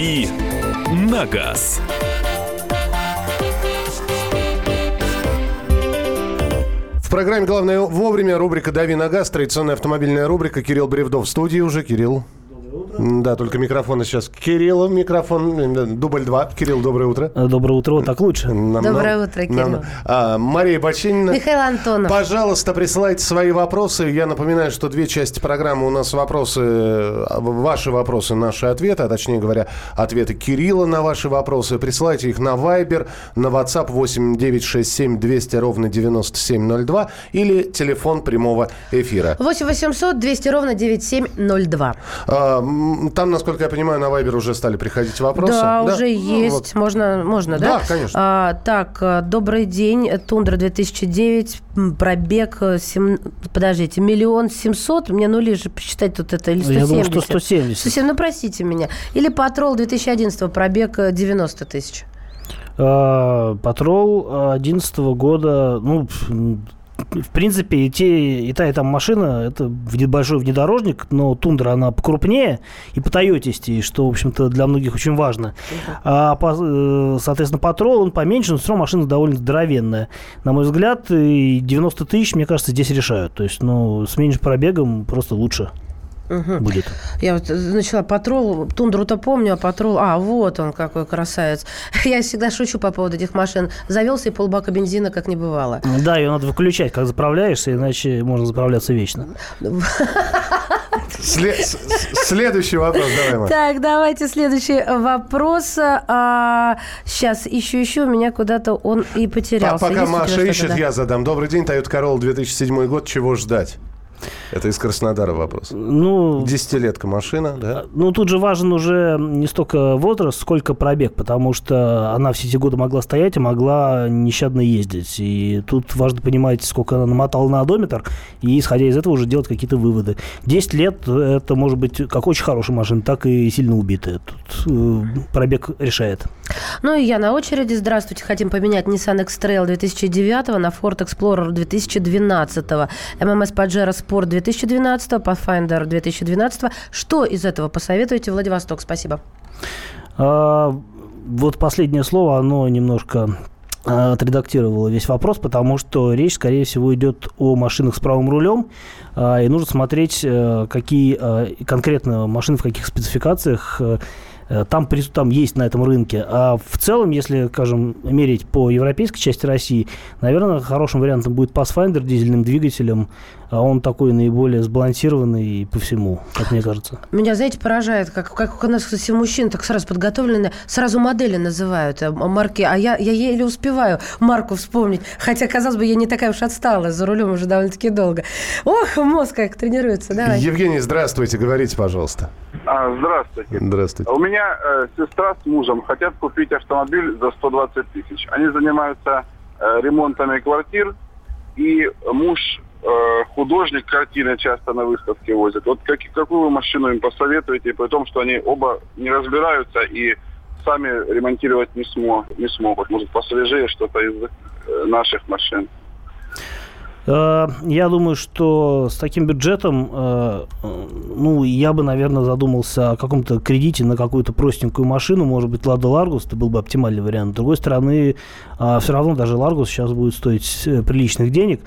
«Дави на газ». В программе «Главное вовремя» рубрика «Дави на газ», традиционная автомобильная рубрика. Кирилл Бревдов в студии уже. Кирилл. Да, только микрофон сейчас. Кирилл, микрофон, дубль два. Кирилл, доброе утро. Э, Доброе утро, вот так лучше. Нам- Доброе нам- утро, Кирилл. нам- а, Мария Бочинина. Михаил Антонов. Пожалуйста, присылайте свои вопросы. Я напоминаю, что две части программы у нас вопросы, э, ваши вопросы, наши ответы, а точнее говоря, ответы Кирилла на ваши вопросы. Присылайте их на Viber, на WhatsApp 8 967 200 ровно 9702 или телефон прямого эфира. 8 800 200 ровно 9702. А, Там, насколько я понимаю, на Viber уже стали приходить вопросы. Да, уже Ну, есть. вот. Можно, можно, да? Да, конечно. А, так, э, добрый день. Тундра 2009, м, пробег, э, сем- подождите, миллион семьсот. Мне нули же посчитать тут это, или 170? Я думаю, что 170. 170, ну простите меня. Или Патрол 2011, пробег э, 90 тысяч. Э, Патрол 2011 года, ну, в принципе, и, те, и та, и там машина, это большой внедорожник, но Тундра, она покрупнее и потоетистее, что, в общем-то, для многих очень важно. А, по- э, соответственно, Патрол, он поменьше, но все равно машина довольно здоровенная. На мой взгляд, и 90 тысяч, мне кажется, здесь решают. То есть, ну, с меньшим пробегом просто лучше будет. Я вот начала патрол, тундру-то помню, а патрол... А, вот он какой красавец. Я всегда шучу по поводу этих машин. Завелся и полбака бензина как не бывало. Да, ее надо выключать, как заправляешься, иначе можно заправляться вечно. Следующий вопрос, давай. Так, давайте следующий вопрос. А, сейчас ищу, ищу, у меня куда-то он и По- потерялся. Пока Есть Маша ищет, да? я задам. Добрый день, Toyota Corolla 2007 год. Чего ждать? Это из Краснодара вопрос. Ну, Десятилетка машина, да? ну, тут же важен уже не столько возраст, сколько пробег, потому что она все эти годы могла стоять и могла нещадно ездить. И тут важно понимать, сколько она намотала на одометр, и исходя из этого уже делать какие-то выводы. 10 лет – это может быть как очень хорошая машина, так и сильно убитая. Тут э, пробег решает. Ну и я на очереди. Здравствуйте. Хотим поменять Nissan X-Trail 2009 на Ford Explorer 2012, MMS Pajero Sport 2012, Pathfinder 2012. Что из этого посоветуете, Владивосток? Спасибо. А, вот последнее слово, оно немножко а, отредактировало весь вопрос, потому что речь, скорее всего, идет о машинах с правым рулем, а, и нужно смотреть, э, какие а, конкретно машины, в каких спецификациях э, там, там есть на этом рынке. А в целом, если, скажем, мерить по европейской части России, наверное, хорошим вариантом будет Pathfinder дизельным двигателем. А Он такой наиболее сбалансированный по всему, как мне кажется. Меня, знаете, поражает, как, как у нас, кстати, мужчин так сразу подготовлены, сразу модели называют, э, марки, а я, я еле успеваю марку вспомнить, хотя, казалось бы, я не такая уж отсталая, за рулем уже довольно-таки долго. Ох, мозг как тренируется, давай. Евгений, здравствуйте, говорите, пожалуйста. А, здравствуйте. Здравствуйте. У меня э, сестра с мужем хотят купить автомобиль за 120 тысяч. Они занимаются э, ремонтами квартир, и муж художник, картины часто на выставке возят. Вот как, какую вы машину им посоветуете, при том, что они оба не разбираются и сами ремонтировать не, смо, не смогут. Может, посвежее что-то из э, наших машин. Э, Я думаю, что с таким бюджетом, э, э, ну, я бы, наверное, задумался о каком-то кредите на какую-то простенькую машину, может быть, Лада Ларгус, это был бы оптимальный вариант. С другой стороны, все равно даже Ларгус сейчас будет стоить э, приличных денег.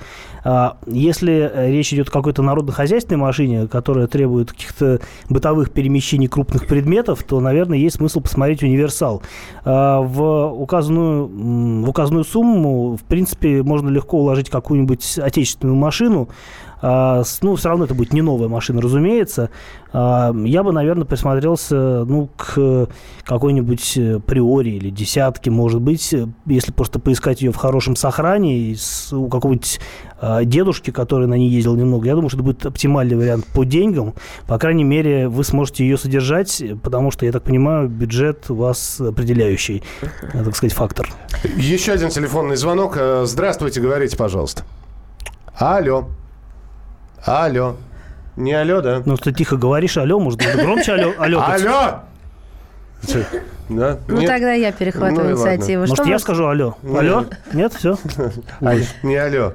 Если э, речь идет о какой-то народно-хозяйственной машине, которая требует каких-то бытовых перемещений крупных предметов, то, наверное, есть смысл посмотреть универсал. В указанную, в указанную сумму, в принципе, можно легко уложить какую-нибудь отечественную машину. А, Ну, все равно это будет не новая машина, разумеется. А, Я бы, наверное, присмотрелся ну, к какой-нибудь э, приоре или десятке, может быть, если просто поискать ее в хорошем сохране и с- у какого-нибудь а, дедушки, который на ней ездил немного. Я думаю, что это будет оптимальный вариант по деньгам. По крайней мере, вы сможете ее содержать, потому что, я так понимаю, бюджет у вас определяющий, э, так сказать, фактор. Еще один телефонный звонок. Э, Здравствуйте, говорите, пожалуйста. Алло. Алло. Не алло, да? Ну, что тихо говоришь, алло, может, громче алло, алло. Алло! Да? Ну, Нет? тогда я перехватываю Ну инициативу. Может, Что я мож- скажу алло? Нет. Алло? Нет, все? Не алло.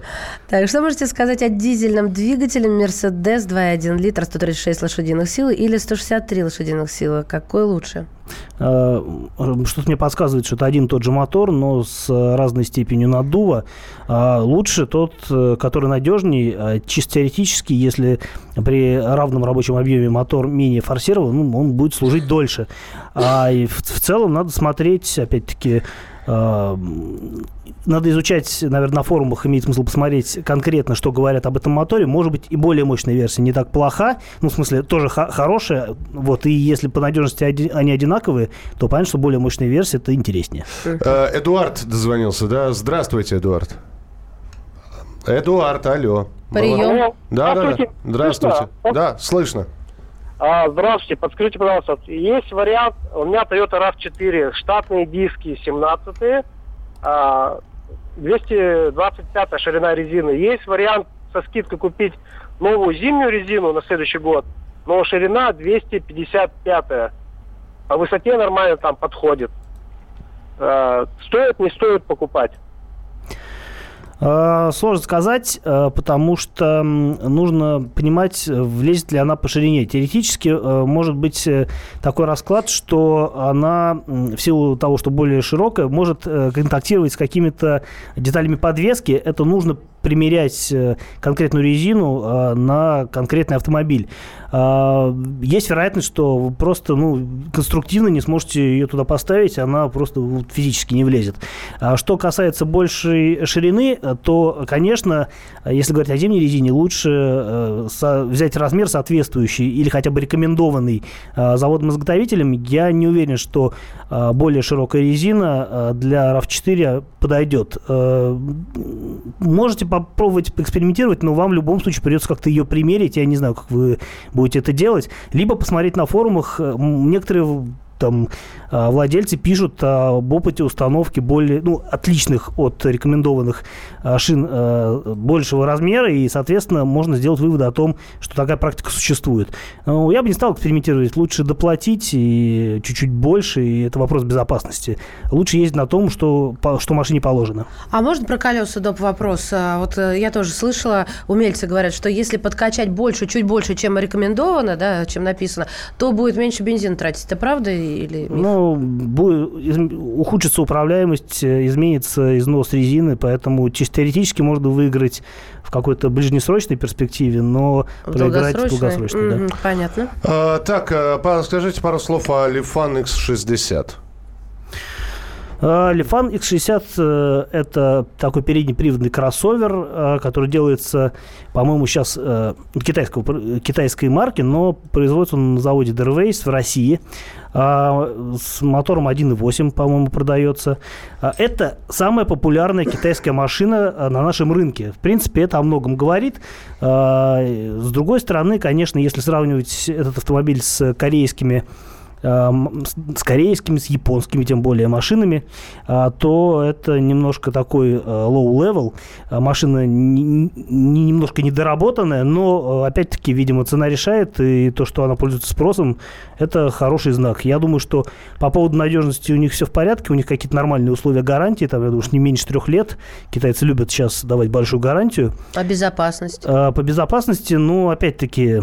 Так, что можете сказать о дизельном двигателе Mercedes 2.1 литр, 136 лошадиных сил или 163 лошадиных силы? Какой лучше? Э, Что-то мне подсказывает, что это один и тот же мотор, но с э, разной степенью наддува. А Лучше тот, э, который надежней. А Чисто теоретически, если при равном рабочем объеме мотор менее форсирован, ну, он будет служить дольше. А в, в целом надо смотреть, опять-таки, э, надо изучать, наверное, на форумах имеет смысл посмотреть конкретно, что говорят об этом моторе. Может быть, и более мощная версия не так плоха, ну, в смысле, тоже хо- хорошая. Вот, и если по надежности оди- они одинаковые, то понятно, что более мощная версия это интереснее. Э, Эдуард дозвонился, да? Здравствуйте, Эдуард. Эдуард, алло. Прием. Да, да, да. Здравствуйте. Да, слышно. А, здравствуйте, подскажите, пожалуйста, есть вариант, у меня Toyota RAV4, штатные диски 17 а, 225 ширина резины. Есть вариант со скидкой купить новую зимнюю резину на следующий год, но ширина 255 по высоте нормально там подходит. А, стоит, не стоит покупать? А, Сложно сказать, а, потому что нужно понимать, э, влезет ли она по ширине. Теоретически э, может быть э, такой расклад, что она в силу того, что более широкая, может э, контактировать с какими-то деталями подвески. Это нужно примерять э, конкретную резину э, на конкретный автомобиль. А, Есть вероятность, что вы просто ну, конструктивно не сможете ее туда поставить, она просто физически не влезет. А Что касается большей ширины, э, то, конечно, э, если говорить о зимней резине, лучше э, взять размер соответствующий или хотя бы рекомендованный э, заводом-изготовителем. Я не уверен, что э, более широкая резина э, для RAV4 подойдет. Э, Можете попробовать поэкспериментировать, но вам в любом случае придется как-то ее примерить. Я не знаю, как вы будете это делать. Либо посмотреть на форумах. Э, Некоторые там а, владельцы пишут об опыте установки более, ну, отличных от рекомендованных а, шин а, большего размера, и, соответственно, можно сделать выводы о том, что такая практика существует. Ну, я бы не стал экспериментировать. Лучше доплатить и чуть-чуть больше, и это вопрос безопасности. Лучше ездить на том, что, что машине положено. А можно про колеса доп. вопрос? А, Вот э, я тоже слышала, умельцы говорят, что если подкачать больше, чуть больше, чем рекомендовано, да, чем написано, то будет меньше бензина тратить. Это правда или миф? Ну, бу- из- ухудшится управляемость, э, изменится износ резины, поэтому чисто теоретически можно выиграть в какой-то ближнесрочной перспективе, но В проиграть в долгосрочной? долгосрочной, да. Мгм, Понятно. А, так, па- скажите пару слов о Lifan X60. А, Lifan X60 э, это такой переднеприводный кроссовер, э, который делается, по-моему, сейчас э, китайского, китайской марки, но производится он на заводе Derways в России. А, С мотором 1.8, по-моему, продается. А, Это самая популярная китайская машина на нашем рынке. В принципе, это о многом говорит. С другой стороны, конечно, если сравнивать этот автомобиль с корейскими с с корейскими, с японскими, тем более, машинами, а, то это немножко такой э, low level. А, Машина не- не- немножко недоработанная, но, э, опять-таки, видимо, цена решает, и то, что она пользуется спросом, это хороший знак. Я думаю, что по поводу надежности у них все в порядке, у них какие-то нормальные условия гарантии, там, я думаю, что не меньше трех лет. Китайцы любят сейчас давать большую гарантию. А безопасность? А, По безопасности, ну, опять-таки,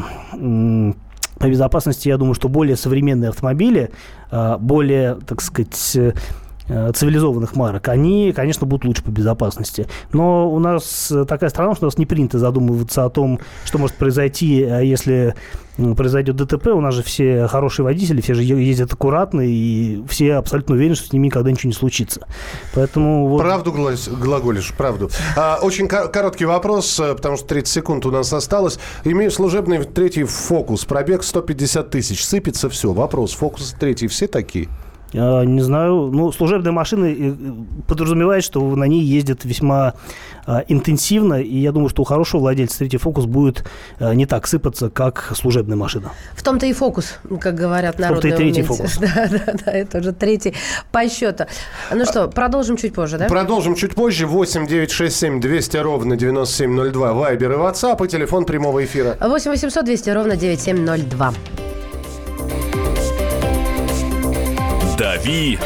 по безопасности, я думаю, что более современные автомобили, а, более, так сказать, цивилизованных марок, они, конечно, будут лучше по безопасности. Но у нас э, такая страна, что у нас не принято задумываться о том, что может произойти, а если произойдет ДТП. У нас же все хорошие водители, все же ездят аккуратно, и все абсолютно уверены, что с ними никогда ничего не случится. Поэтому вот... Правду глаголишь, правду. А, очень ко- короткий вопрос, э, потому что 30 секунд у нас осталось. Имею служебный третий фокус. Пробег 150 тысяч. Сыпется все. Вопрос. Фокус третий все такие? А, Не знаю. Ну, служебная машина э, подразумевает, что на ней ездят весьма а, интенсивно, и я думаю, что у хорошего владельца третий фокус будет а, не так сыпаться, как служебная машина. В том-то и фокус, как говорят том-то и народные третий умельцы. фокус. Да, да, да, это уже третий по счету. Ну что, продолжим чуть позже, да? Продолжим чуть позже. 8 9 6 7 200 ровно 9702. Вайбер и WhatsApp и телефон прямого эфира. 8 800 200 ровно 9702. «Дави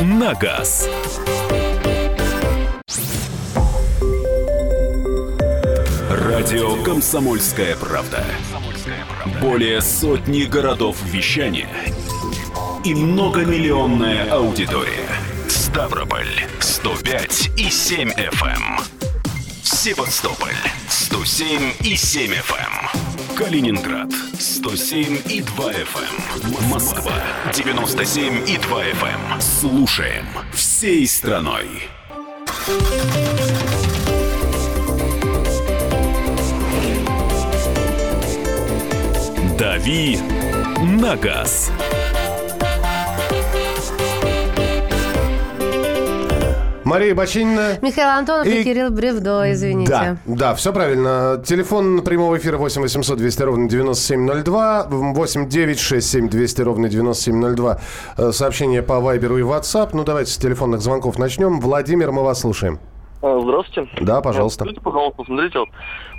на газ». Радио «Комсомольская правда». Более сотни городов вещания и многомиллионная аудитория. Ставрополь 105 и 7 FM. эм. Севастополь 107 и 7 FM. Калининград 107 и 2 FM. Москва 97 и 2 FM. Слушаем всей страной. «Дави на газ». Мария Бочинина. Михаил Антонов и, И- Кирилл Бревдо, извините. Да, да, все правильно. Телефон прямого эфира 8 800 200 ровно 9702, 8 9 6 7 200 ровно 9702. Э, Сообщение по Вайберу и WhatsApp. Ну, давайте с телефонных звонков начнем. Владимир, мы вас слушаем. А, Здравствуйте. Да, пожалуйста. Вот, Скажите, пожалуйста, смотрите, вот,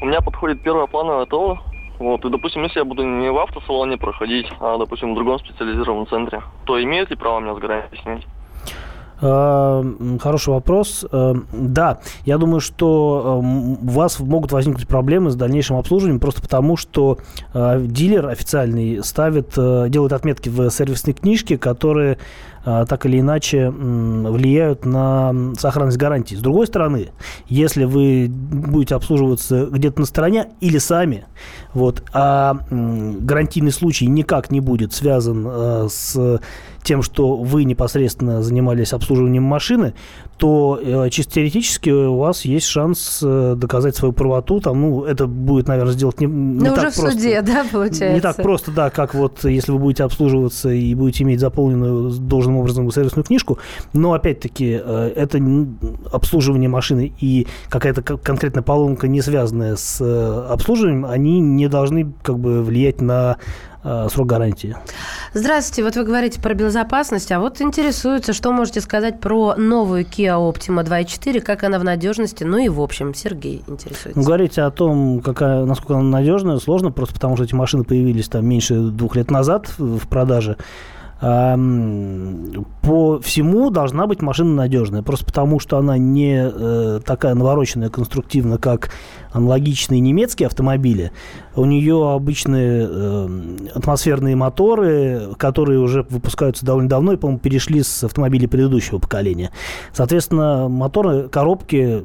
у меня подходит первое плановое ТО, вот, и, допустим, если я буду не в автосалоне проходить, а, допустим, в другом специализированном центре, то имеет ли право меня с гарантией снять? Э, м, Хороший вопрос. Э, Да, я думаю, что эм, у вас могут возникнуть проблемы с дальнейшим обслуживанием просто потому, что э, дилер официальный ставит, э, делает отметки в сервисной книжке, которые э, так или иначе влияют на сохранность гарантии. С другой стороны, если вы будете обслуживаться где-то на стороне или сами, вот, а гарантийный случай никак не будет связан э, с тем, что вы непосредственно занимались обслуживанием машины, то э, чисто теоретически у вас есть шанс э, доказать свою правоту. Там, ну, это будет, наверное, сделать не, не Но так уже в просто. суде, да, получается? Не так просто, да, как вот если вы будете обслуживаться и будете иметь заполненную должным образом сервисную книжку, но опять-таки э, это обслуживание машины и какая-то кон- конкретная поломка, не связанная с э, обслуживанием, они не должны как бы влиять на срок гарантии. Здравствуйте, вот вы говорите про безопасность, а вот интересуется, что можете сказать про новую Kia Optima 2.4, как она в надежности, ну и в общем, Сергей интересуется. Ну, говорить о том, какая, насколько она надежная, сложно, просто потому что эти машины появились там меньше двух лет назад в в продаже. По всему должна быть машина надежная, просто потому что она не э, такая навороченная конструктивно, как аналогичные немецкие автомобили. У нее обычные э, атмосферные моторы, которые уже выпускаются довольно давно и, по-моему, перешли с автомобилей предыдущего поколения. Соответственно, моторы, коробки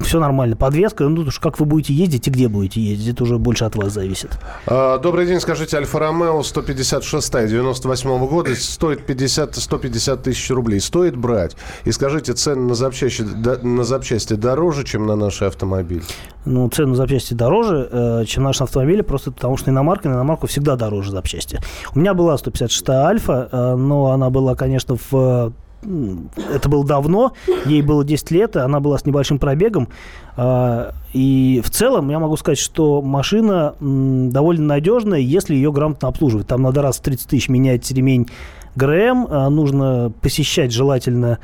все нормально. Подвеска, ну, уж как вы будете ездить и где будете ездить, это уже больше от вас зависит. А, Добрый день, скажите, Альфа-Ромео 156 98 года стоит 50-150 тысяч рублей. Стоит брать? И скажите, цены на запчасти, на запчасти дороже, чем на наши автомобили? Ну, цены на запчасти дороже, э, чем наши автомобили, просто потому что иномарка, на иномарку всегда дороже запчасти. У меня была 156 Альфа, э, но она была, конечно, в это было давно, ей было 10 лет, она была с небольшим пробегом. А, И в целом я могу сказать, что машина довольно надежная, если ее грамотно обслуживать. Там надо раз в 30 тысяч менять ремень ГРМ, а нужно посещать желательно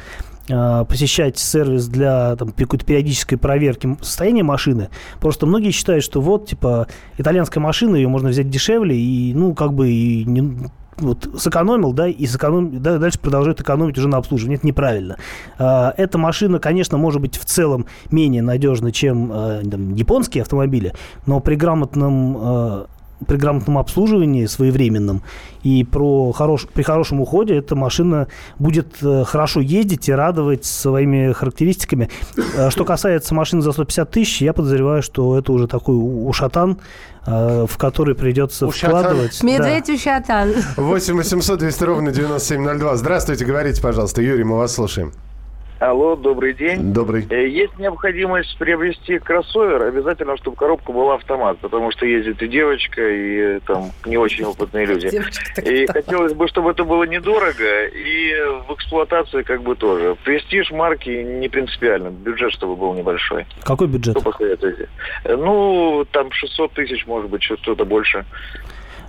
а, посещать сервис для там, какой-то периодической проверки состояния машины. Просто многие считают, что вот, типа, итальянская машина, ее можно взять дешевле, и, ну, как бы, и не, вот, сэкономил, да, и сэконом... да, дальше продолжает экономить уже на обслуживании. Это неправильно. А, эта машина, конечно, может быть в целом менее надежна, чем а, там, японские автомобили, но при грамотном а, при грамотном обслуживании своевременном и про хорош, при хорошем уходе эта машина будет э, хорошо ездить и радовать своими характеристиками. Э, Что касается машины за 150 тысяч, я подозреваю, что это уже такой у- ушатан, э, в который придется Ушатан. вкладывать. Медведь ущатан. 8 800 200 ровно 9702. Здравствуйте, говорите, пожалуйста. Юрий, мы вас слушаем. Алло, добрый день. Добрый. Э, Есть необходимость приобрести кроссовер, обязательно, чтобы коробка была автомат, потому что ездит и девочка, и э, там не очень опытные люди. И хотелось бы, чтобы это было недорого, и в эксплуатации как бы тоже. Престиж марки не принципиально, бюджет, чтобы был небольшой. Какой бюджет? Что посоветуете? Э, Ну, там 600 тысяч, может быть, что-то больше.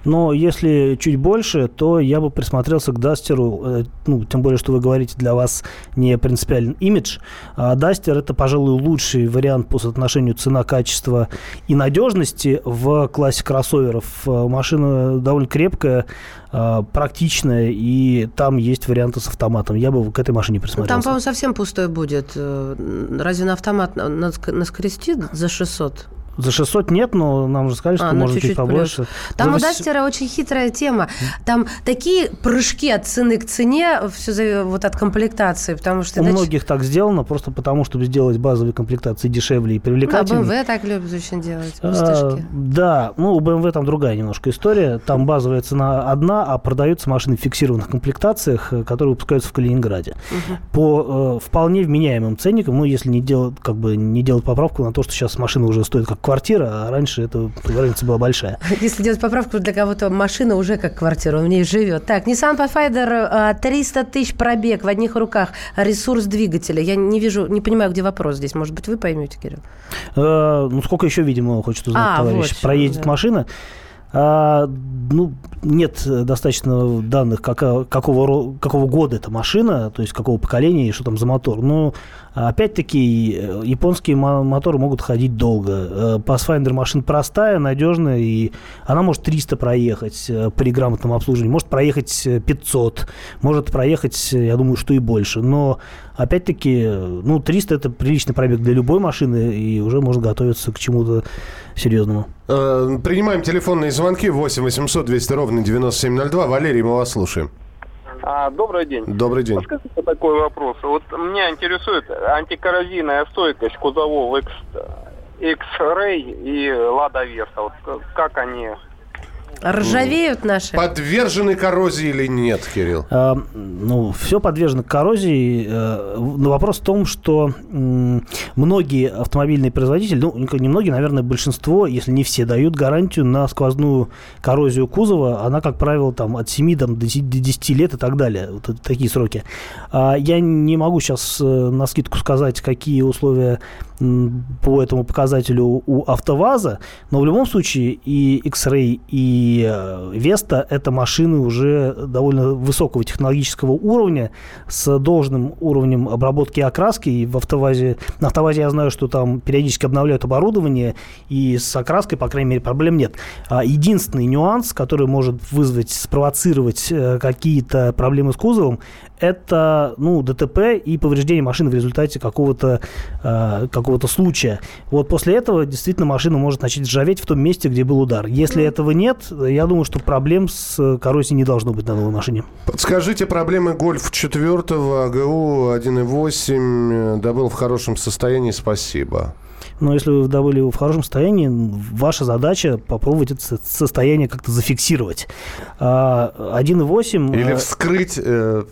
Но если чуть больше, то я бы присмотрелся к Дастеру, э, ну, тем более, что вы говорите, для вас не принципиальный имидж. А Дастер – это, пожалуй, лучший вариант по соотношению цена-качество и надежности в классе кроссоверов. Э, машина довольно крепкая, э, практичная, и там есть варианты с автоматом. Я бы к этой машине Ну, присмотрелся. Там, по-моему, совсем пустой будет. Разве на автомат на- надо ск- наскрести за 600? За 600 нет, но нам же сказали, что А, ну, может чуть-чуть чуть побольше. Там За у Дастера очень хитрая тема. Там такие прыжки от цены к цене, все вот от комплектации, потому что... У иначе- многих так сделано, просто потому, чтобы сделать базовые комплектации дешевле и Ну, а привлекательнее. BMW так любят очень делать, А, да, ну у BMW там другая немножко история. Там базовая цена одна, а продаются машины в фиксированных комплектациях, э, которые выпускаются в Калининграде. По э, вполне вменяемым ценникам, ну если не делать, как бы не делать поправку на то, что сейчас машина уже стоит как квартира, а раньше эта разница была большая. Если делать поправку, для кого-то машина уже как квартира, он в ней живет. Так, Nissan Pathfinder, а, 300 тысяч пробег в одних руках, ресурс двигателя. Я не вижу, не понимаю, где вопрос здесь. Может быть, вы поймете, Кирилл? Э, ну, сколько еще, видимо, хочет узнать А, товарищ. вот Проедет да. машина. А, ну, нет э, достаточно данных, кака- какого, какого года эта машина, то есть какого поколения и что там за мотор. Но, опять-таки, э, японские мо- моторы могут ходить долго. Э, Pathfinder машина простая, надежная, и она может 300 проехать э, при грамотном обслуживании, может проехать э, 500, может проехать, я думаю, что и больше. Но, опять-таки, ну, 300 – это приличный пробег для любой машины, и уже можно готовиться к чему-то серьезному. Принимаем телефонные звонки 8 800 200 ровно 9702. Валерий, мы вас слушаем. А, добрый день. Добрый день. Подскажите такой вопрос. Вот меня интересует антикоррозийная стойкость кузовов X, X-Ray и Lada Vesta. Вот как они... Ржавеют наши? Подвержены коррозии или нет, Кирилл? А, Ну, все подвержено коррозии. Э, Но вопрос в том, что м, многие автомобильные производители, ну, не многие, наверное, большинство, если не все, дают гарантию на сквозную коррозию кузова. Она, как правило, там от 7 там, до 10 до 10 лет и так далее. Вот это такие сроки. А Я не могу сейчас на скидку сказать, какие условия по этому показателю у АвтоВАЗа, но в любом случае и X-Ray, и э, Vesta – это машины уже довольно высокого технологического уровня, с должным уровнем обработки и окраски. И в АвтоВАЗе, на АвтоВАЗе я знаю, что там периодически обновляют оборудование, и с окраской, по крайней мере, проблем нет. А Единственный нюанс, который может вызвать, спровоцировать э, какие-то проблемы с кузовом, это ну, ДТП и повреждение машины в результате какого-то э, какого-то случая. Вот после этого действительно машина может начать ржаветь в том месте, где был удар. Если этого нет, я думаю, что проблем с коррозией не должно быть на новой машине. Подскажите проблемы Гольф 4 АГУ 1.8 добыл в хорошем состоянии, спасибо. Но если вы добыли его в хорошем состоянии, ваша задача попробовать это со- состояние как-то зафиксировать. А, 1.8... Или э, вскрыть э,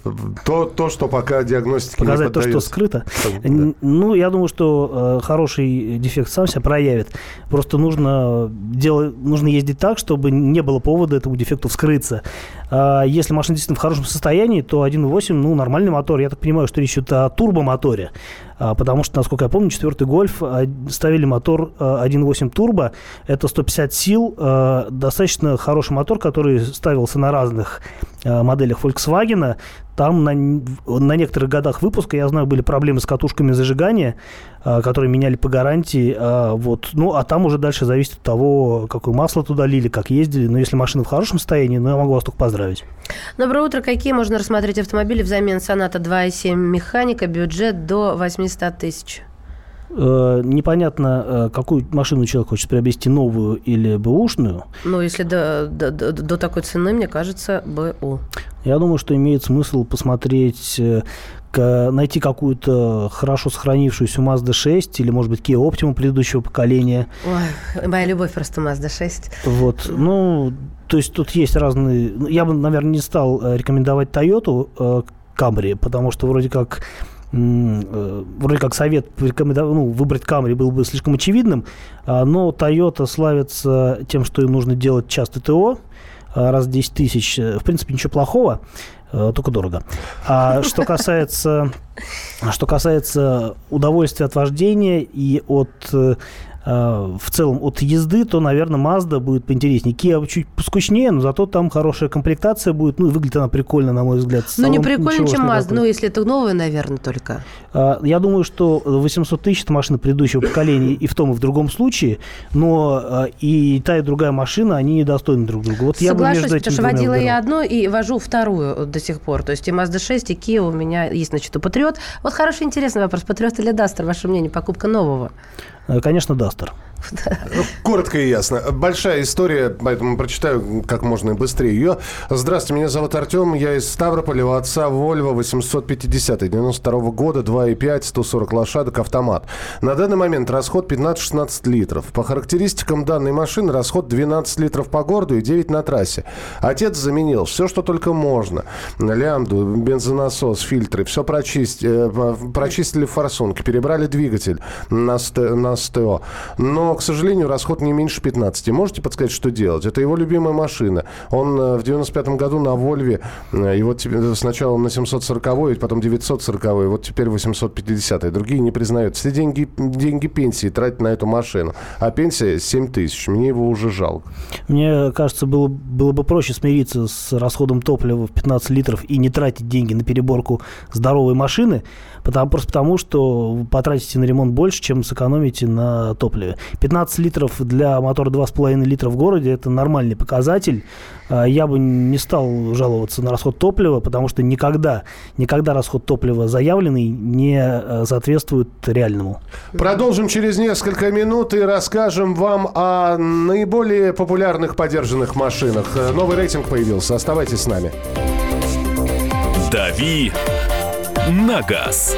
то, то, что пока диагностике показать не то, что скрыто. Да. Ну, я думаю, что э, хороший дефект сам себя проявит. Просто нужно, делать, нужно ездить так, чтобы не было повода этому дефекту вскрыться. А если машина действительно в хорошем состоянии, то 1.8, ну, нормальный мотор. Я так понимаю, что речь идет о турбомоторе. А, потому что, насколько я помню, четвертый гольф а, ставили мотор а, 1.8 турбо. Это 150 сил. Достаточно хороший мотор, который ставился на разных моделях Volkswagen. Там на, на некоторых годах выпуска, я знаю, были проблемы с катушками зажигания, а, которые меняли по гарантии. а, Вот. Ну, а там уже дальше зависит от того, какое масло туда лили, как ездили. Но если машина в хорошем состоянии, ну, я могу вас только поздравить. Доброе утро. Какие можно рассмотреть автомобили взамен Соната 2.7 механика, бюджет до 800 тысяч? Э, непонятно, э, какую машину человек хочет приобрести, новую или бэушную. Ну, если до, до, до- до такой цены, мне кажется, БУ. Я думаю, что имеет смысл посмотреть, э, к- найти какую-то хорошо сохранившуюся Mazda 6 или, может быть, Kia Optima предыдущего поколения. Ой, моя любовь просто Mazda 6. Вот, ну, то есть тут есть разные... ну, Я бы, наверное, не стал э, рекомендовать Toyota э, Camry, потому что вроде как вроде как совет ну, выбрать Camry был бы слишком очевидным, а, но Toyota славится тем, что им нужно делать часто ТО, а, раз в 10 тысяч. Э, В принципе, ничего плохого, э, только дорого. А что касается, что касается удовольствия от вождения и от э, э, в целом от езды, то, наверное, Mazda будет поинтереснее. Kia чуть скучнее, но зато там хорошая комплектация будет. Ну, и выглядит она прикольно, на мой взгляд. Ну, не прикольно, ничего чем Mazda. такой. Ну, если это новая, наверное, только. А, Я думаю, что 800 тысяч – это машина предыдущего поколения и в том, и в другом случае, но а, и та, и другая машина, они недостойны друг друга. Вот я бы Соглашусь, между потому что водила я одну и вожу вторую до сих пор. То есть и Mazda 6, и Kia у меня есть, значит, и Патриот. Вот хороший, интересный вопрос. Патриот или Дастер, ваше мнение, покупка нового? Э, Конечно, Дастер. Ну, Коротко и ясно. Большая история, поэтому прочитаю как можно быстрее ее. Здравствуйте, меня зовут Артем, я из Ставрополя, у отца Volvo 850 92 года, 2,5, 140 лошадок, автомат. На данный момент расход 15-16 литров. По характеристикам данной машины расход 12 литров по городу и 9 на трассе. Отец заменил все, что только можно. Лямбду, бензонасос, фильтры, все прочистили, э, прочистили форсунки, перебрали двигатель на СТО. Но, к сожалению, расход не меньше 15. Можете подсказать, что делать? Это его любимая машина. Он э, в 95 году на Вольве, э, вот теперь сначала на 740 потом 940 вот теперь 850 Другие не признают. Все деньги, деньги пенсии тратят на эту машину. А пенсия 7 тысяч. Мне его уже жалко. Мне кажется, было, было бы проще смириться с расходом топлива в 15 литров и не тратить деньги на переборку здоровой машины, потому, просто потому, что потратите на ремонт больше, чем сэкономите на топливе. 15 литров для мотора 2,5 литра в городе – это нормальный показатель. А, Я бы не стал жаловаться на расход топлива, потому что никогда, никогда расход топлива заявленный не э, соответствует реальному. Продолжим через несколько минут и расскажем вам о наиболее популярных подержанных машинах. Э, Новый рейтинг появился. Оставайтесь с нами. «Дави на газ».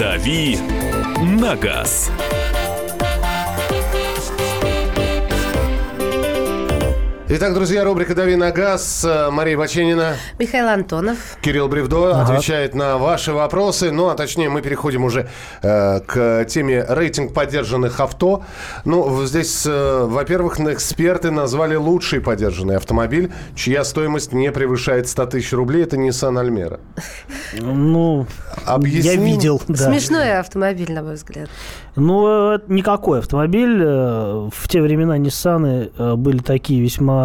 «Дави на газ». Итак, друзья, рубрика «Дави на газ». Э, Мария Баченина, Михаил Антонов. Кирилл Бревдо отвечает на ваши вопросы. Ну, а точнее, мы переходим уже э, к теме рейтинг поддержанных авто. Ну, здесь, э, во-первых, эксперты назвали лучший поддержанный автомобиль, чья стоимость не превышает 100 тысяч рублей. Это Nissan Almera. Ну, я Объясним? видел. да. Смешной автомобиль, на мой взгляд. Ну, это никакой автомобиль. Э, В те времена э, были такие весьма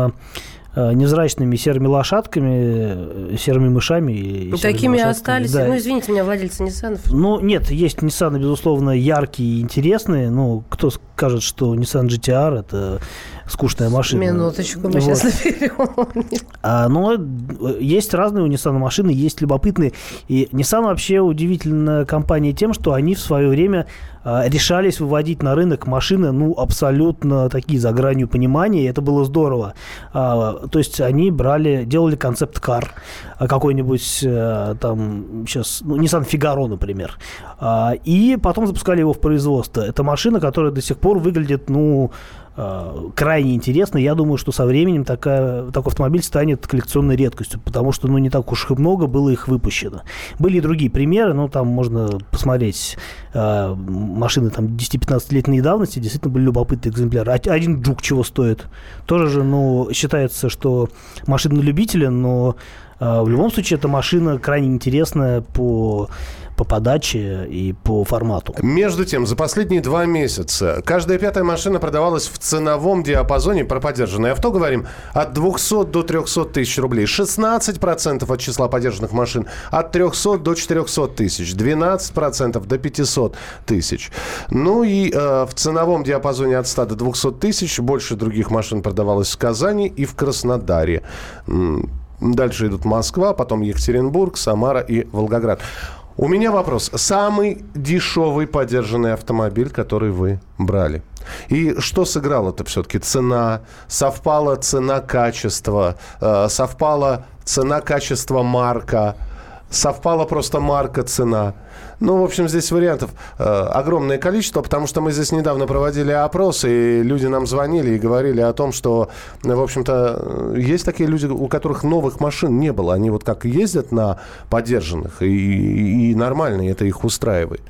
э, невзрачными серыми лошадками, э, серыми мышами. и И серыми такими лошадками. остались. Да. Ну, извините меня, владельцы Ниссанов. Ну, нет, есть Nissan, безусловно, яркие и интересные. Ну, кто скажет, что Nissan GTR – это скучная машина. Минуточку, мы Вот. сейчас наберем. А, но э, есть разные у Nissan машины, есть любопытные. И Nissan вообще удивительная компания тем, что они в свое время а, решались выводить на рынок машины, ну, абсолютно такие за гранью понимания, и это было здорово. А, то есть они брали, делали концепт-кар а, какой-нибудь, э, там, сейчас, ну, Nissan Figaro, например, А, и потом запускали его в производство. Это машина, которая до сих пор выглядит, ну, крайне интересно. Я думаю, что со временем такая, такой автомобиль станет коллекционной редкостью, потому что ну, не так уж и много было их выпущено. Были и другие примеры, но там можно посмотреть э, машины там 10-15-летней давности, действительно были любопытные экземпляры. Один джук чего стоит? Тоже же, ну, считается, что машина любителя, но э, в любом случае эта машина крайне интересная по, по подаче и по формату. Между тем, за последние два месяца каждая пятая машина продавалась в ценовом диапазоне про поддержанное авто, говорим, от 200 до 300 тысяч рублей. 16% от числа поддержанных машин от 300 до 400 тысяч. 12% до 500 тысяч. Ну и э, в ценовом диапазоне от 100 до 200 тысяч больше других машин продавалось в Казани и в Краснодаре. Дальше идут Москва, потом Екатеринбург, Самара и Волгоград. У меня вопрос. Самый дешевый подержанный автомобиль, который вы брали? И что сыграло-то все-таки? Цена, совпала цена-качество, э, совпала цена-качество марка, совпала просто марка-цена. Ну, в общем, здесь вариантов э, огромное количество, потому что мы здесь недавно проводили опрос, и люди нам звонили и говорили о том, что, в общем-то, э, есть такие люди, у которых новых машин не было. Они вот как ездят на подержанных, и, и нормально, и это их устраивает.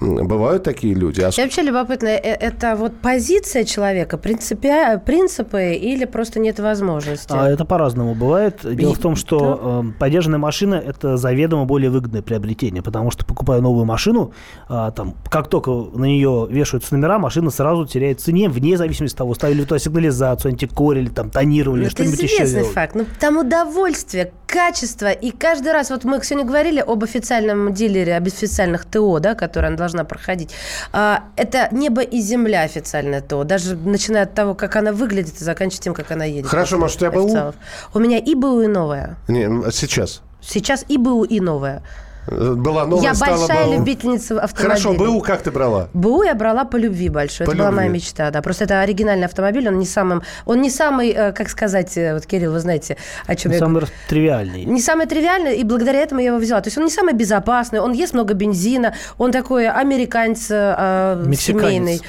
Бывают такие люди. А... И вообще любопытно, э, это вот позиция человека, принципи... принципы или просто нет возможности? А это по-разному бывает. Дело И... в том, что да. э, подержанная машина – это заведомо более выгодное приобретение, потому что, покупая новую машину, э, там, как только на нее вешаются номера, машина сразу теряет цене, вне зависимости от того, ставили туда сигнализацию, антикорили, там, тонировали, это что-нибудь еще. Это известный факт. Ну, там удовольствие, качество. И каждый раз, вот мы сегодня говорили об официальном дилере, об официальных ТО, да, которые она должна проходить. А, это небо и земля официальное ТО. Даже начиная от того, как она выглядит, и заканчивая тем, как она едет. Хорошо, может, у тебя БУ? У меня и БУ, и новая. Не, сейчас. Сейчас и БУ, и новая. Была новая, Я стала большая БУ. любительница автомобилей. Хорошо, БУ как ты брала? БУ я брала по любви большой. По это была любви. моя мечта, да. Просто это оригинальный автомобиль, он не самым, он не самый, э, как сказать, э, вот Кирилл, вы знаете, о чем я Самый тривиальный. не самый тривиальный, и благодаря этому я его взяла. То есть он не самый безопасный, он ест много бензина, он такой американец э, Мексиканец. семейный.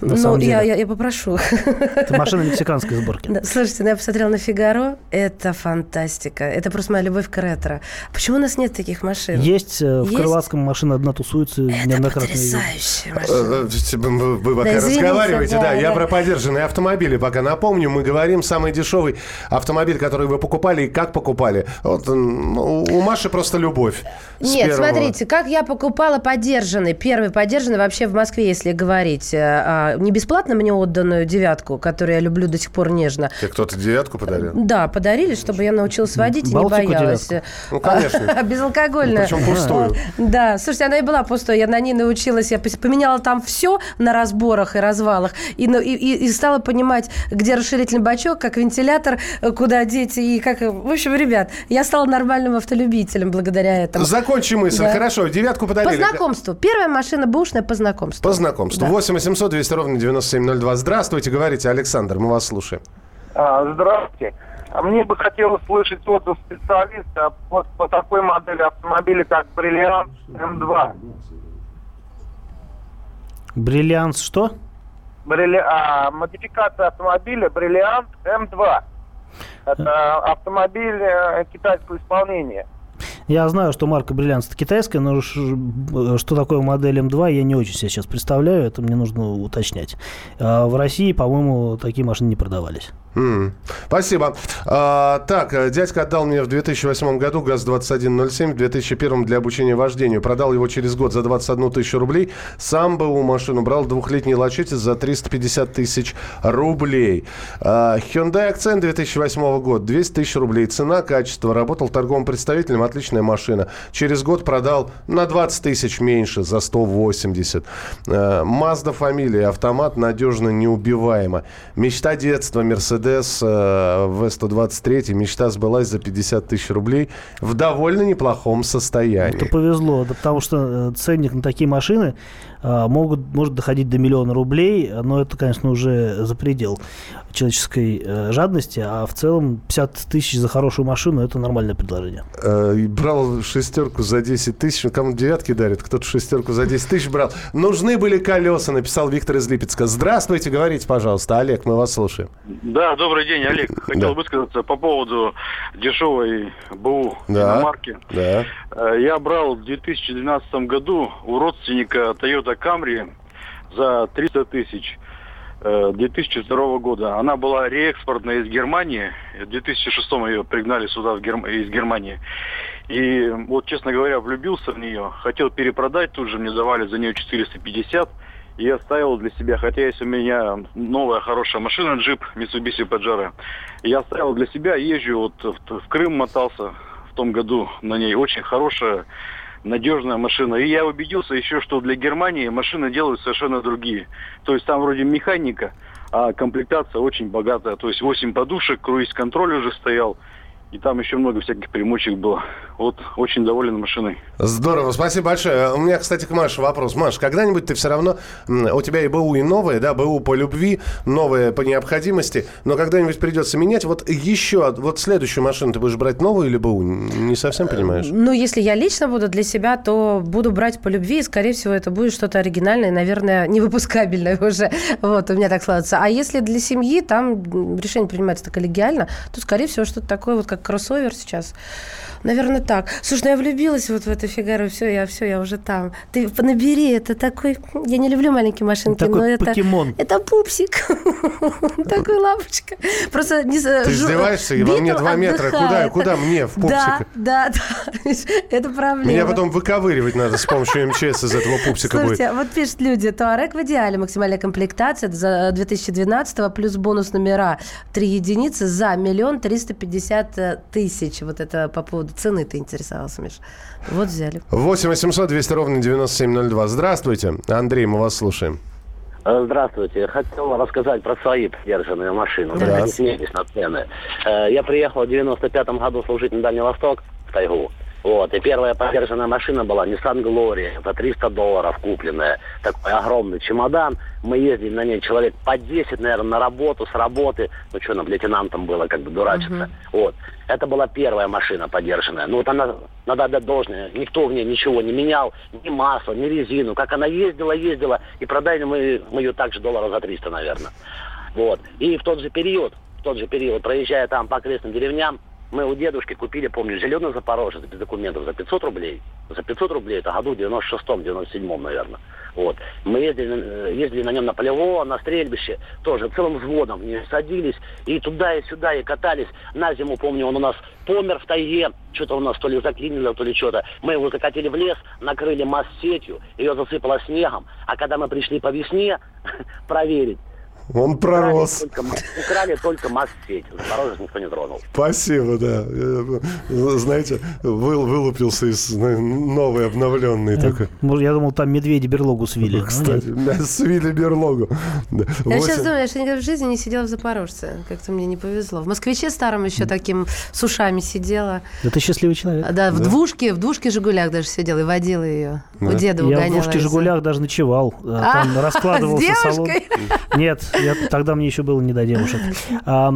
На ну, самом деле. я, я, я попрошу. Это машина мексиканской сборки. Да, слушайте, ну я посмотрела на Фигаро. Это фантастика. Это просто моя любовь к ретро. Почему у нас нет таких машин? Есть, э, в? Крылатском машина одна тусуется Это неоднократно. потрясающая Э, машина. э, Вы, пока Да, извините, разговариваете, да, да, я да. про подержанные автомобили пока напомню. Мы говорим, самый дешевый автомобиль, который вы покупали и как покупали. Вот ну, у Маши просто любовь. Нет, первого. смотрите, как я покупала подержанный, первый подержанный вообще в Москве, если говорить. А, Не бесплатно мне отданную девятку, которую я люблю до сих пор нежно. Тебе кто-то девятку подарил? Да, подарили, чтобы я научилась водить и не боялась. Ну, конечно. Безалкогольная. Ну, причем пустую. Да, слушайте, она и была пустой. Я на ней научилась. Я поменяла там все на разборах и развалах. И, и, и- стала понимать, где расширительный бачок, как вентилятор, куда деть. И как... В общем, ребят, я стала нормальным автолюбителем благодаря этому. Закончи мысль. Да. Хорошо, девятку По подарили. знакомству. Первая машина бэушная по знакомству. По знакомству. Да. 8 800 200 ровно 9702. Здравствуйте, говорите, Александр, мы вас слушаем. А, Здравствуйте. Мне бы хотелось слышать отзыв специалиста вот по такой модели автомобиля, как Бриллиант М2. Бриллиант что? Брилли... а, модификация автомобиля Бриллиант М2. Это автомобиль э, китайского исполнения. Я знаю, что марка Бриллиант это китайская, но э, что такое модель М2, я не очень себе сейчас представляю, это мне нужно уточнять. А в России, по-моему, такие машины не продавались. М, Спасибо. А, так, э, дядька отдал мне в 2008 году ГАЗ-2107, в 2001 для обучения вождению. Продал его через год за 21 тысячу рублей. Сам БУ машину брал двухлетний лачетис за 350 тысяч рублей. А, Hyundai Accent 2008 года, 200 тысяч рублей. Цена, качество. Работал торговым представителем, отличная машина. Через год продал на 20 тысяч меньше, за 180. Э, Mazda фамилия, автомат надежно неубиваемо. Мечта детства, Mercedes э, V123, мечта сбылась за 50 тысяч рублей в довольно неплохом состоянии. Это повезло, да, потому что э, ценник на такие машины могут, может доходить до миллиона рублей, но это, конечно, уже за предел человеческой э, жадности, а в целом 50 тысяч за хорошую машину – это нормальное предложение. Э, брал шестерку за 10 тысяч. Ну, Кому девятки дарят, кто-то шестерку за 10 тысяч брал. Нужны были колеса, написал Виктор из Липецка. Здравствуйте, говорите, пожалуйста. Олег, мы вас слушаем. Да, добрый день, Олег. Хотел Да. высказаться по поводу дешевой БУ Да. марки. Да. Я брал в 2012 году у родственника Toyota Camry за 300 тысяч э, 2002 года. Она была реэкспортная из Германии. В 2006 ее пригнали сюда из Германии. И вот, честно говоря, влюбился в нее. Хотел перепродать, тут же мне давали за нее 450. И оставил для себя, хотя есть у меня новая хорошая машина, джип Mitsubishi Pajero. Я оставил для себя, езжу, вот в Крым мотался в том году на ней. Очень хорошая, надежная машина. И я убедился еще, что для Германии машины делают совершенно другие. То есть там вроде механика, а комплектация очень богатая. То есть 8 подушек, круиз-контроль уже стоял. И там еще много всяких примочек было. вот очень доволен машиной. Здорово, спасибо большое. У меня, кстати, к Маше вопрос. Маш, когда-нибудь ты все равно... У тебя и БУ, и новое, да, БУ по любви, новое по необходимости, но когда-нибудь придется менять. Вот еще, вот следующую машину ты будешь брать новую или БУ? Не совсем понимаешь? Ну, если я лично буду для себя, то буду брать по любви, и, скорее всего, это будет что-то оригинальное, наверное, невыпускабельное уже. Вот, у меня так складывается. А если для семьи, там решение принимается коллегиально, то, скорее всего, что-то такое, вот как кроссовер сейчас. Наверное, так. Слушай, ну я влюбилась вот в эту фигару, все, я все, я уже там. Ты набери, это такой... Я не люблю маленькие машинки, такой но это... покемон. Это пупсик. Такой лапочка. Просто не Ты издеваешься? Во мне два метра. Куда, куда мне в пупсика? Да, да, да. Это проблема. Меня потом выковыривать надо с помощью МЧС из этого пупсика будет. Слушайте, вот пишут люди, Туарек в идеале, максимальная комплектация за 2012 плюс бонус номера 3 единицы за миллион триста пятьдесят тысяч. Вот это по поводу цены ты интересовался, Миш. Вот взяли. 8 800 200 ровно 9702. Здравствуйте. Андрей, мы вас слушаем. Э, Здравствуйте. Хотел рассказать про свои подержанные машины. Да. Смеялись на цены. Э, Я приехал в 95-м году служить на Дальний Восток, в тайгу. Вот, и первая подержанная машина была Nissan Gloria, за 300 долларов купленная. Такой огромный чемодан. Мы ездили на ней человек по 10, наверное, на работу, с работы. Ну, что нам, лейтенантом было, как бы дурачиться. Вот. Это была первая машина подержанная. Ну, вот она, надо отдать должное. Никто в ней ничего не менял. Ни масло, ни резину. Как она ездила, ездила. И продали мы, мы ее также долларов за 300, наверное. Вот. И в тот же период, в тот же период, проезжая там по окрестным деревням, мы у дедушки купили, помню, зеленый Запорожец без документов за 500 рублей. За 500 рублей, это году в 96-м, 97-м, наверное. Вот. Мы ездили, э, ездили на нем на полевое, на стрельбище, тоже целым взводом в садились, и туда, и сюда, и катались. На зиму, помню, он у нас помер в тайге, что-то у нас то ли заклинило, то ли что-то. Мы его закатили в лес, накрыли масс-сетью, ее засыпало снегом. А когда мы пришли по весне проверить, Он пророс. Украли только, украли только масс-сеть. Запорожец никто не тронул. Спасибо, да. Э, Знаете, вы- вылупился из э, новый, обновленный такой. Может, я думал, там медведи берлогу свили. Кстати, да, свили берлогу. Да. Я сейчас Восемь- думаю, я что никогда в жизни не сидела в Запорожце. Как-то мне не повезло. В москвиче старом еще таким с ушами сидела. Да ты счастливый человек. Да, в двушке, в двушке «Жигулях» даже сидела и водила ее. У деда Я в двушке «Жигулях» даже ночевал. А, Там А, раскладывался с салон. девушкой? Нет, я, тогда мне еще было не до девушек. А,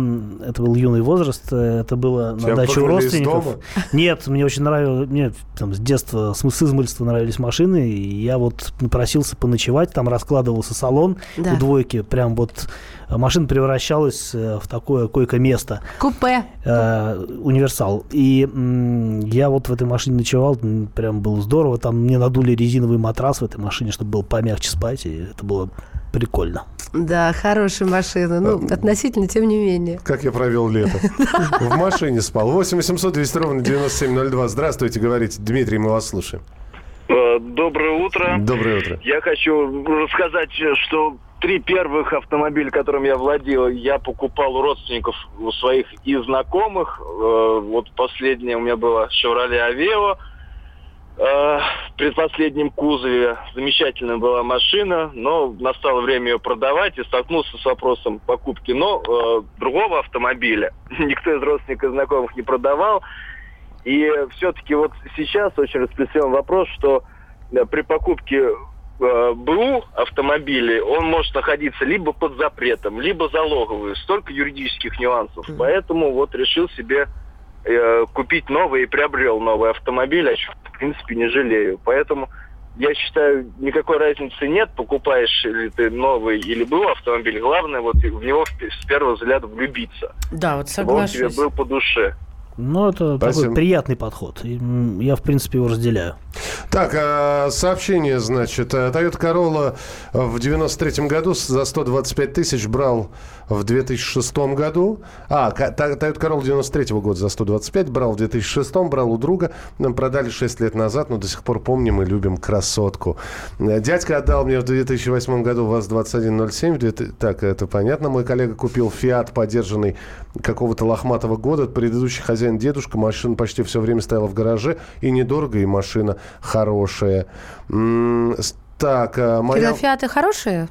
это был юный возраст. э, Это было Тебя на даче у родственников. Нет, мне очень нравилось. Мне там с детства, с, с измольства нравились машины. И я вот напросился поночевать. Там раскладывался салон Да. у двойки. Прям вот э, машина превращалась э, в такое койко-место. Купе. э, универсал. И м, я вот в этой машине ночевал, прям было здорово. Там мне надули резиновый матрас в этой машине, чтобы было помягче спать, и это было прикольно. Да, хорошая машина. Ну, относительно, тем не менее. Как я провел лето. В машине спал. 8 800 200 ровно 9702. Здравствуйте, говорите. Дмитрий, мы вас слушаем. Э, Доброе утро. Доброе утро. Я хочу рассказать, что три первых автомобиля, которым я владел, я покупал у родственников у своих и знакомых. Э, Вот последнее у меня было Chevrolet Aveo. Э, В предпоследнем кузове замечательная была машина, но настало время ее продавать и столкнулся с вопросом покупки но, э, другого автомобиля. Никто из родственников и знакомых не продавал. И все-таки вот сейчас очень распространен вопрос, что э, при покупке э, БУ автомобилей он может находиться либо под запретом, либо залоговый. Столько юридических нюансов. Поэтому вот решил себе э, купить новый и приобрел новый автомобиль, о чем, принципе, не жалею. Поэтому я считаю, никакой разницы нет, покупаешь ли ты новый или был автомобиль. Главное вот в него с первого взгляда влюбиться. Да, вот Чтобы он тебе был по душе. Ну, это Спасибо. такой приятный подход. Я, в принципе, его разделяю. Так, а, сообщение, значит. э, Toyota Corolla в 93 году за 125 тысяч брал в 2006 году. А, Toyota Corolla 93 года за 125 брал в 2006, брал у друга. Нам продали 6 лет назад, но до сих пор помним и любим красотку. Э, Дядька отдал мне в 2008 году ВАЗ-2107. В две ты- Так, это понятно. Мой коллега купил Фиат, поддержанный какого-то лохматого года. Предыдущий хозяин дедушка. Машина почти все время стояла в гараже. И недорого, и машина хорошая. М, Так, а, моя... Когда фиаты хорошие?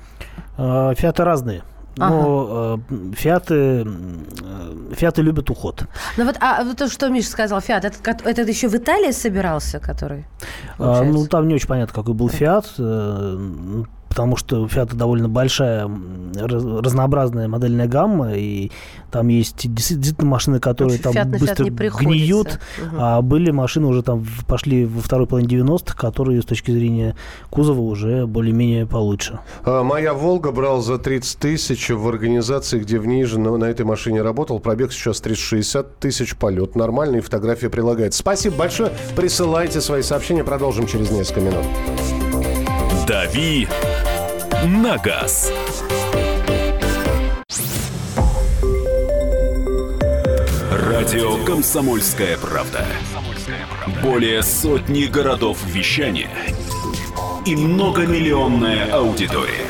А, Фиаты разные. Но э, фиаты, э, фиаты любят уход. Ну вот, а вот то, что Миша сказал, Фиат, это, кот- это еще в Италии собирался, который? А, получается? ну, там не очень понятно, какой был фиат. э, ну, Потому что у Фиата довольно большая разнообразная модельная гамма, и там есть действи- действительно машины, которые там «Фиат» «Фиат» быстро гниют, Мгм. а были машины уже там пошли во второй половине 90-х, которые с точки зрения кузова уже более-менее получше. А, Моя «Волга» брал за 30 тысяч в организации, где в Нижино на этой машине работал. Пробег сейчас 360 тысяч, полет нормальный, фотография прилагается. Спасибо большое. Присылайте свои сообщения, продолжим через несколько минут. «Дави на газ». Радио «Комсомольская правда». Более сотни городов вещания и многомиллионная аудитория.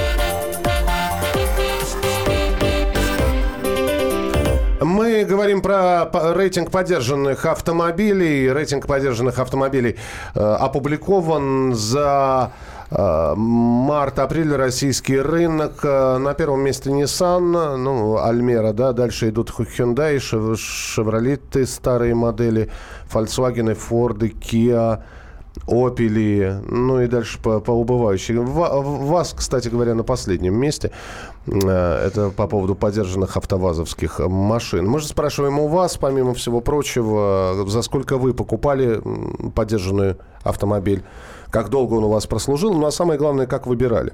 Мы говорим про рейтинг поддержанных автомобилей. Рейтинг поддержанных автомобилей э, опубликован за э, март-апрель российский рынок. Э, на первом месте Nissan, ну, Альмера, да, дальше идут Hyundai, Chevrolet, старые модели, Volkswagen, Ford, Kia, Опели, ну и дальше по, по убывающей. Ва- ВАЗ, кстати говоря, на последнем месте. Э, Это по поводу поддержанных автовазовских машин. Мы же спрашиваем у вас, помимо всего прочего, за сколько вы покупали м, поддержанный автомобиль, как долго он у вас прослужил, ну а самое главное, как выбирали.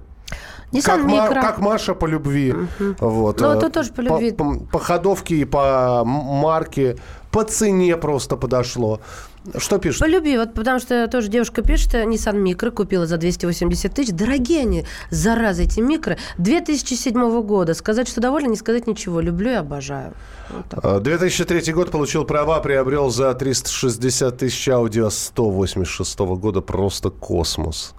Nissan Как, Ма- Micra. как Маша по любви. Вот. Ну, э, это тоже по любви. По, по ходовке и по марке, по цене просто подошло. Что пишет? По любви, вот потому что тоже девушка пишет, э, Nissan Micro купила за 280 тысяч. Дорогие они, зараза, эти микро. 2007 года. Сказать, что довольна, не сказать ничего. Люблю и обожаю. Вот так. Э, 2003 год получил права, приобрел за 360 тысяч аудио 186 года. Просто космос.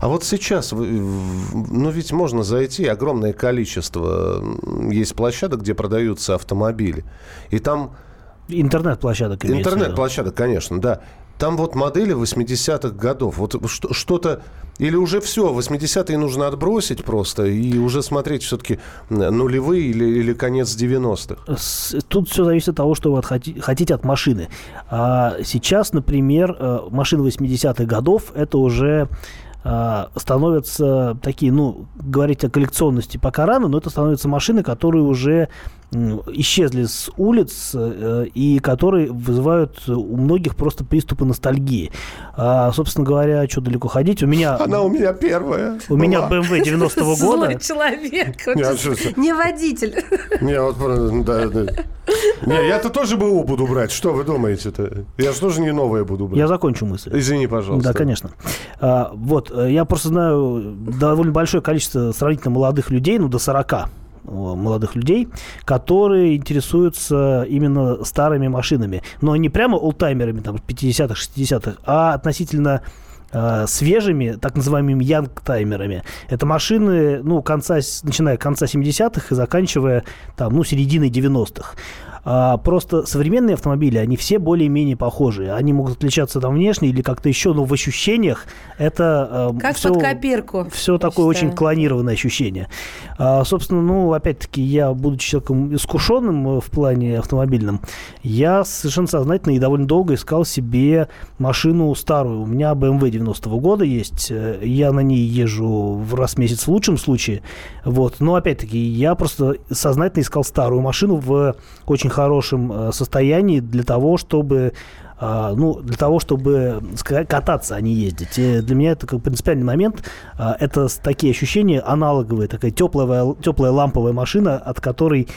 А вот сейчас, ну ведь можно зайти, огромное количество есть площадок, где продаются автомобили. И там Интернет-площадок интернет-площадок, конечно, да. Там вот модели 80-х годов. Вот что- что-то... Или уже все, 80-е нужно отбросить просто и уже смотреть все-таки нулевые или, или конец 90-х. С- Тут все зависит от того, что вы отхоти- хотите от машины. А сейчас, например, э, машины 80-х годов это уже а, становятся такие, ну, говорить о коллекционности пока рано, но это становятся машины, которые уже исчезли с улиц э, и которые вызывают у многих просто приступы ностальгии. А, собственно говоря, что далеко ходить? У меня, Она у меня первая. у меня была. BMW 90-го года. Злой человек. Не, водитель. Не, вот, про- да, да. Не, я-то тоже БУ буду брать. Что вы думаете-то? Я же тоже не новое буду брать. Я закончу мысль. Извини, пожалуйста. Да, конечно. А, вот, э, я просто знаю довольно большое количество сравнительно молодых людей, ну, до 40 э, молодых людей, которые интересуются именно старыми машинами. Но не прямо олдтаймерами, там, 50-х, 60-х, а относительно э, свежими, так называемыми янгтаймерами. Это машины, ну, конца, начиная конца 70-х и заканчивая, там, ну, серединой 90-х. А, просто современные автомобили, они все более-менее похожи. Они могут отличаться там внешне или как-то еще, но в ощущениях это Как все, под копирку. все такое очень считаю. клонированное ощущение. А, собственно, ну, опять-таки, я, будучи человеком искушенным э, в плане автомобильном, я совершенно сознательно и довольно долго искал себе машину старую. У меня BMW 90-го года есть. э, Я на ней езжу в раз в месяц в лучшем случае. Вот. Но, опять-таки, я просто сознательно искал старую машину в очень хорошем э, состоянии для того, чтобы а, ну, для того, чтобы кататься, а не ездить. И для меня это как принципиальный момент. А, Это такие ощущения аналоговые, такая теплая, теплая ламповая машина, от которой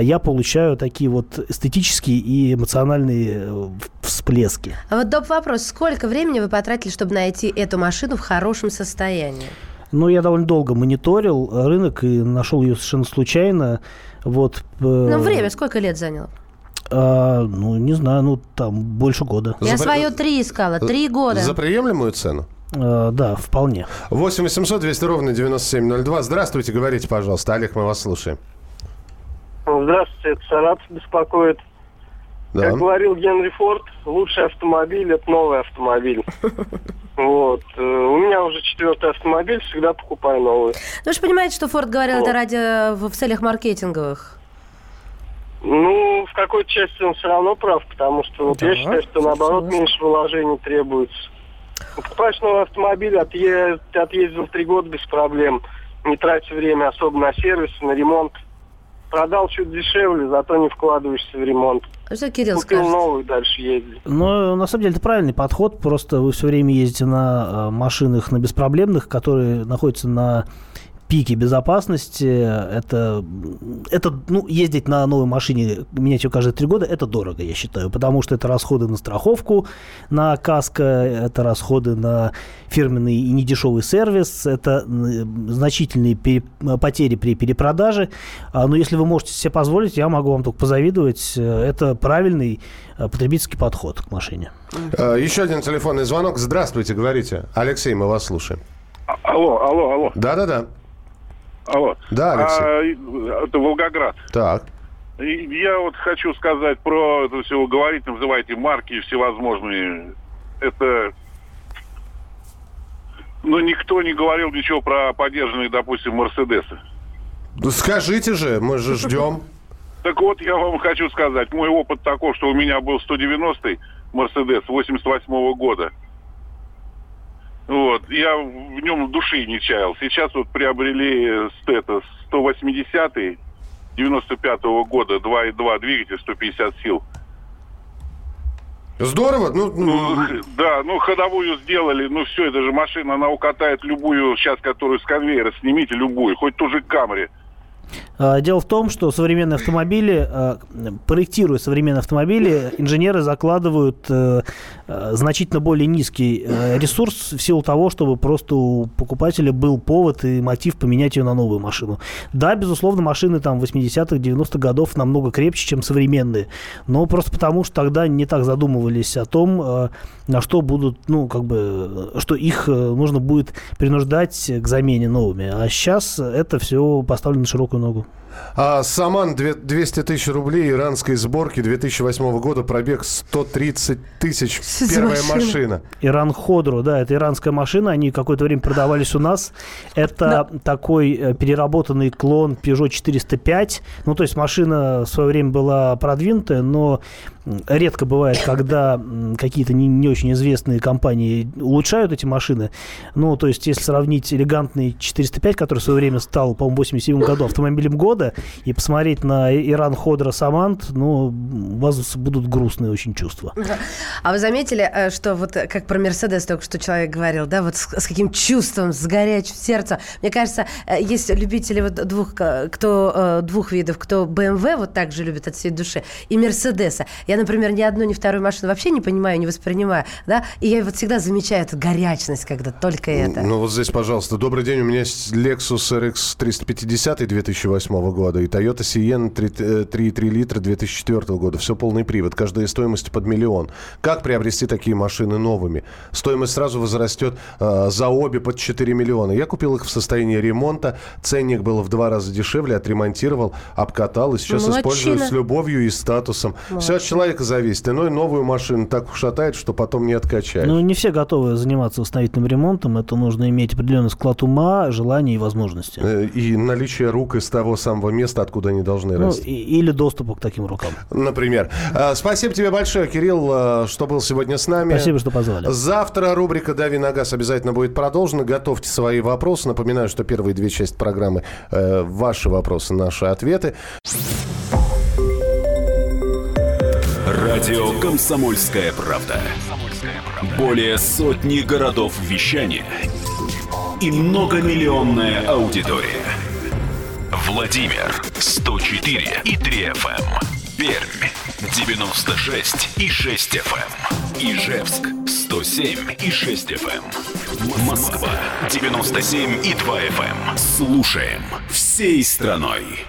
я получаю такие вот эстетические и эмоциональные э, всплески. А вот доп. вопрос. Сколько времени вы потратили, чтобы найти эту машину в хорошем состоянии? Ну, я довольно долго мониторил рынок и нашел ее совершенно случайно. Вот, э, Ну, время сколько лет заняло? А, ну, не знаю, ну, там больше года. Я За- свое три искала. Три года. За приемлемую цену? А, да, вполне. 8 800 200 ровно 9702. Здравствуйте, говорите, пожалуйста. Олег, мы вас слушаем. Здравствуйте, это Саратов беспокоит. Да. Как говорил Генри Форд, лучший автомобиль – это новый автомобиль. Вот. Э, У меня уже четвертый автомобиль, всегда покупаю новый. Ну, Вы же понимаете, что Форд говорил Вот. это ради в в целях маркетинговых. Ну, в какой-то части он все равно прав, потому что вот я Да, считаю, что наоборот согласен. меньше вложений требуется. Покупаешь новый автомобиль, отъе- ты отъездил три года без проблем, не тратя время особо на сервис, на ремонт. Продал чуть дешевле, зато не вкладываешься в ремонт. Что Кирилл Купил скажет? новый, дальше ездить. Но на самом деле это правильный подход. Просто вы все время ездите на э, машинах на беспроблемных, которые находятся на пике безопасности. Это, это ну, ездить на новой машине, менять ее каждые три года, это дорого, я считаю. Потому что это расходы на страховку, на каско, это расходы на фирменный и недешевый сервис, это э, значительные пере- потери при перепродаже. А, Но если вы можете себе позволить, я могу вам только позавидовать. Э, Это правильный э, потребительский подход к машине. Э, Еще один телефонный звонок. Здравствуйте, говорите. Алексей, мы вас слушаем. А- Алло, алло, алло, Да-да-да. Алло. Да, Алексей. А, это Волгоград. Так. И Я вот хочу сказать про это все, вы говорите, называете марки всевозможные. Это... Ну, никто не говорил ничего про поддержанные, допустим, Мерседесы. Ну, Скажите же, мы же ждем. Так вот, я вам хочу сказать, мой опыт такой, что у меня был 190-й Мерседес 88 года. Вот, я в нем души не чаял. Сейчас вот приобрели стета 180-й 95-го года, 2,2 двигатель, 150 сил. Здорово. Ну, Ну, ну, да, ну ходовую сделали, ну все, это же машина, она укатает любую, сейчас, которую с конвейера, снимите любую, хоть ту же Камри. А, Дело в том, что современные автомобили, а, проектируя современные автомобили, инженеры закладывают э, э, значительно более низкий э, ресурс в силу того, чтобы просто у покупателя был повод и мотив поменять ее на новую машину. Да, безусловно, машины там 80-х, 90-х годов намного крепче, чем современные, но просто потому, что тогда не так задумывались о том, на что будут, ну, как бы, что их нужно будет принуждать к замене новыми. А сейчас это все поставлено на широкую con. А Саман две- 200 тысяч рублей иранской сборки 2008 года, пробег 130 тысяч. Первая машина? машина. Иран Ходро, да, это иранская машина, они какое-то время продавались у нас. Это такой э, переработанный клон Peugeot 405. Ну, то есть машина в свое время была продвинутая, но редко бывает, когда какие-то не, не очень известные компании улучшают эти машины. Ну, то есть, если сравнить элегантный 405, который в свое время стал, по-моему, в 87 году автомобилем года, и посмотреть на Иран Ходро Самант, ну, у вас будут грустные очень чувства. А вы заметили, э, что вот э, как про Мерседес только что человек говорил, да, вот с, с каким чувством, с горячим сердцем. Мне кажется, э, есть любители вот двух, кто, двух видов, кто BMW вот так же любит от всей души, и Мерседеса. Я, например, ни одну, ни вторую машину вообще не понимаю, не воспринимаю, да, и я вот всегда замечаю эту горячность, когда только это. Ну вот здесь, пожалуйста. Добрый день. У меня есть Lexus RX 350 2008 года и Toyota Sienna 3 э, 3,3 литра 2004 года. Все полный привод. Каждая стоимость под миллион. Как приобрести такие машины новыми? Стоимость сразу возрастет э, за обе под 4 миллиона. Я купил их в состоянии ремонта. Ценник был в два раза дешевле. Отремонтировал, обкатал. И сейчас Молодчина. использую с любовью и статусом. Все от человека зависит. Иной новую машину так ушатает, что потом не откачаешь. Ну, не все готовы заниматься восстановительным ремонтом. Это нужно иметь определенный склад ума, желания и возможности. Э, И наличие рук из того самого места, откуда они должны Ну, расти. и- или доступа к таким рукам. Например. А, Спасибо тебе большое, Кирилл, а, что был сегодня с нами. Спасибо, что позвали. Завтра рубрика «Дави на газ» обязательно будет продолжена. Готовьте свои вопросы. Напоминаю, что первые две части программы э, ваши вопросы, наши ответы. Радио «Комсомольская правда». Более сотни городов вещания и многомиллионная аудитория. Владимир 104 и 3 FM. Пермь 96 и 6 FM. Ижевск 107 и 6 FM. Москва 97 и 2 FM. Слушаем всей страной.